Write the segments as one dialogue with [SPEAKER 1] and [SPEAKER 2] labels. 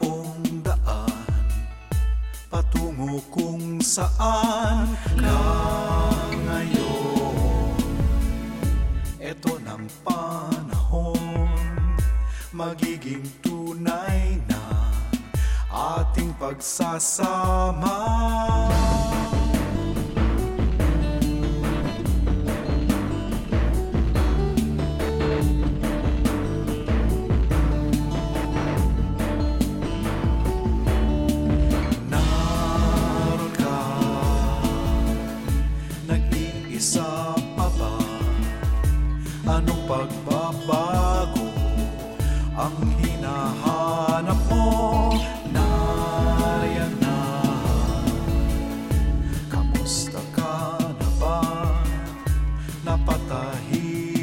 [SPEAKER 1] taong daan Patungo kung saan ka ngayon. Ito ng panahon Magiging tunay na ating pagsasama. Napatahimik. ka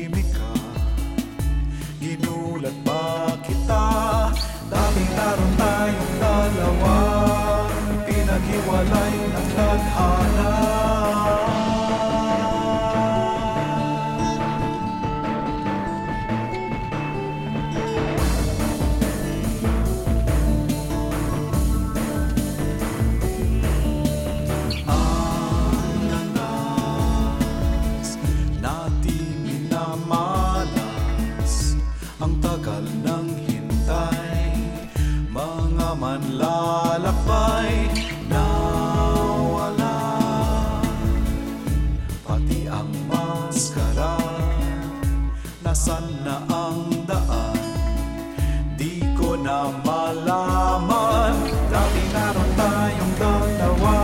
[SPEAKER 1] Pati ang maskara Nasaan na ang daan? Di ko na malaman. Dati naroon tayong dalawa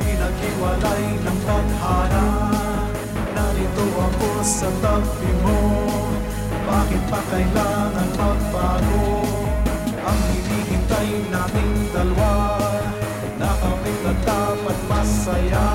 [SPEAKER 1] Pinaghiwalay ng tadhana. Narito ako sa tabi mo Bakit pa kailangan magbago? Ang hinihintay nating dalawa na dapat masaya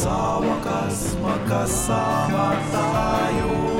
[SPEAKER 1] Sa wakas magkasama tayo